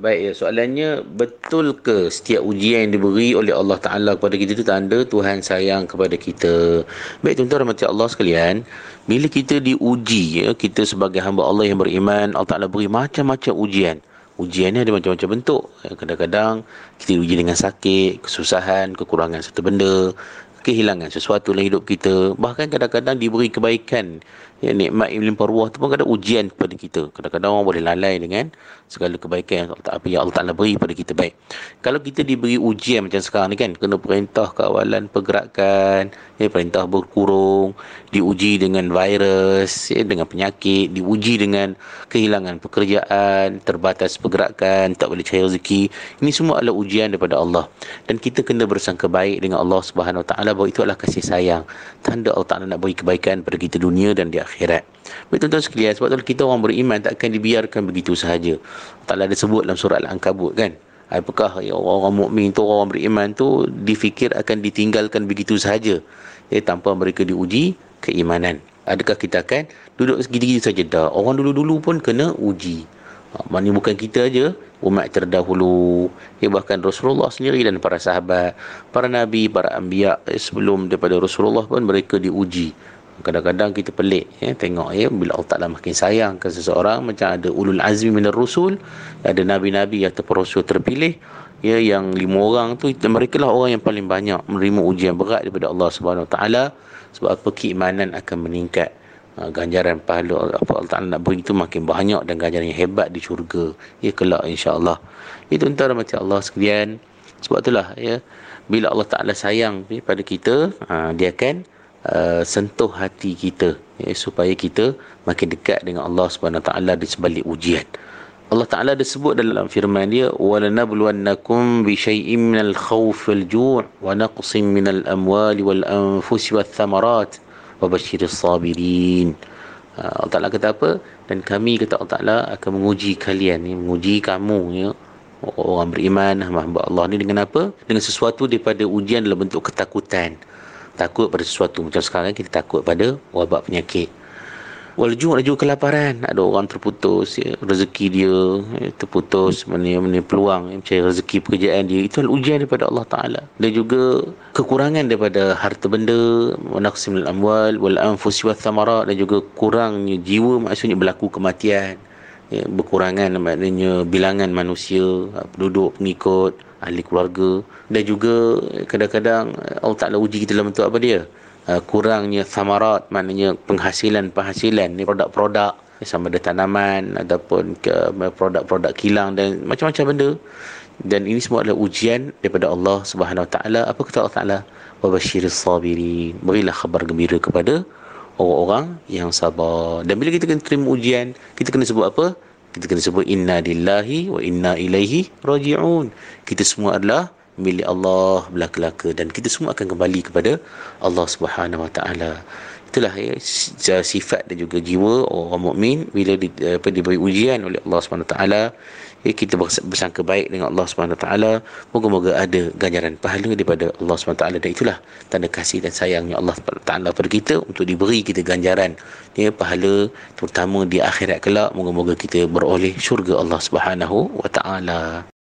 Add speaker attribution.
Speaker 1: Baik, ya, soalannya betul ke setiap ujian yang diberi oleh Allah Taala kepada kita itu tanda Tuhan sayang kepada kita. Baik, tuan-tuan rahmati Allah sekalian, bila kita diuji ya, kita sebagai hamba Allah yang beriman, Allah Taala beri macam-macam ujian. Ujian ni ada macam-macam bentuk. Ya, kadang-kadang kita diuji dengan sakit, kesusahan, kekurangan satu benda, kehilangan sesuatu dalam hidup kita. Bahkan kadang-kadang diberi kebaikan ya, nikmat yang melimpah ruah tu pun kadang ujian kepada kita. Kadang-kadang orang boleh lalai dengan segala kebaikan yang Allah, yang Allah Ta'ala beri kepada kita baik. Kalau kita diberi ujian macam sekarang ni kan, kena perintah kawalan pergerakan, ya, perintah berkurung, diuji dengan virus, ya, dengan penyakit, diuji dengan kehilangan pekerjaan, terbatas pergerakan, tak boleh cari rezeki. Ini semua adalah ujian daripada Allah. Dan kita kena bersangka baik dengan Allah Subhanahu Wa Ta'ala bahawa itu adalah kasih sayang. Tanda Allah Ta'ala nak beri kebaikan pada kita dunia dan di akhirat. Baik tuan-tuan sekalian, sebab tu kita orang beriman tak akan dibiarkan begitu sahaja. Tak ada sebut dalam surah Al-Ankabut kan. Apakah ya, orang-orang mukmin tu orang beriman tu difikir akan ditinggalkan begitu sahaja ya, tanpa mereka diuji keimanan. Adakah kita akan duduk segitu-gitu saja dah. Orang dulu-dulu pun kena uji. Ha, Maksudnya bukan kita aja, umat terdahulu, ya, bahkan Rasulullah sendiri dan para sahabat, para nabi, para anbiya eh, sebelum daripada Rasulullah pun mereka diuji. Kadang-kadang kita pelik ya tengok ya bila Allah Taala makin sayang ke seseorang macam ada ulul azmi minar rusul ada nabi-nabi atau rasul terpilih ya yang lima orang tu mereka lah orang yang paling banyak menerima ujian berat daripada Allah Subhanahu Taala sebab apa keimanan akan meningkat ganjaran pahala apa Allah Taala nak beri itu makin banyak dan ganjaran yang hebat di syurga. Ya kelak insya-Allah. Itu antara macam Allah sekalian. Sebab itulah ya bila Allah Taala sayang ya, pada kita ha, dia akan uh, sentuh hati kita ya, supaya kita makin dekat dengan Allah Subhanahu taala di sebalik ujian. Allah Taala disebut dalam firman dia wal ju' wa naqsin minal amwali wal anfusi wath thamarat wa basyiris sabirin. Allah Taala kata apa? Dan kami kata Allah Taala akan menguji kalian ni, menguji kamu ya. Orang beriman, hamba Allah ni dengan apa? Dengan sesuatu daripada ujian dalam bentuk ketakutan takut pada sesuatu macam sekarang kita takut pada wabak penyakit Walau ada juga kelaparan. Ada orang terputus ya, rezeki dia ya, terputus mana mana peluang ya, mencari rezeki pekerjaan dia. Itu adalah ujian daripada Allah Taala. Dan juga kekurangan daripada harta benda manaqsimul amwal wal anfusi wath thamarat dan juga kurangnya jiwa maksudnya berlaku kematian. Ya, berkurangan maknanya bilangan manusia penduduk pengikut ahli keluarga. Dan juga kadang-kadang Allah Ta'ala uji kita dalam bentuk apa dia uh, kurangnya samarat maknanya penghasilan-penghasilan ni produk-produk sama ada tanaman ataupun ke produk-produk kilang dan macam-macam benda. Dan ini semua adalah ujian daripada Allah Subhanahu Wa Taala. Apa kata Allah Taala? Wa basyiris sabirin. Berilah khabar gembira kepada orang-orang yang sabar. Dan bila kita kena terima ujian kita kena sebut apa? Kita kena sebut inna lillahi wa inna ilaihi raji'un. Kita semua adalah milik Allah belaka-laka. Dan kita semua akan kembali kepada Allah Subhanahu wa taala. Itulah ya, sifat dan juga jiwa orang mukmin bila di, apa, diberi ujian oleh Allah Subhanahu wa taala. Ya, kita bersangka baik dengan Allah SWT moga-moga ada ganjaran pahala daripada Allah SWT dan itulah tanda kasih dan sayangnya Allah SWT pada kita untuk diberi kita ganjaran ya, pahala terutama di akhirat kelak. Moga-moga kita beroleh syurga Allah SWT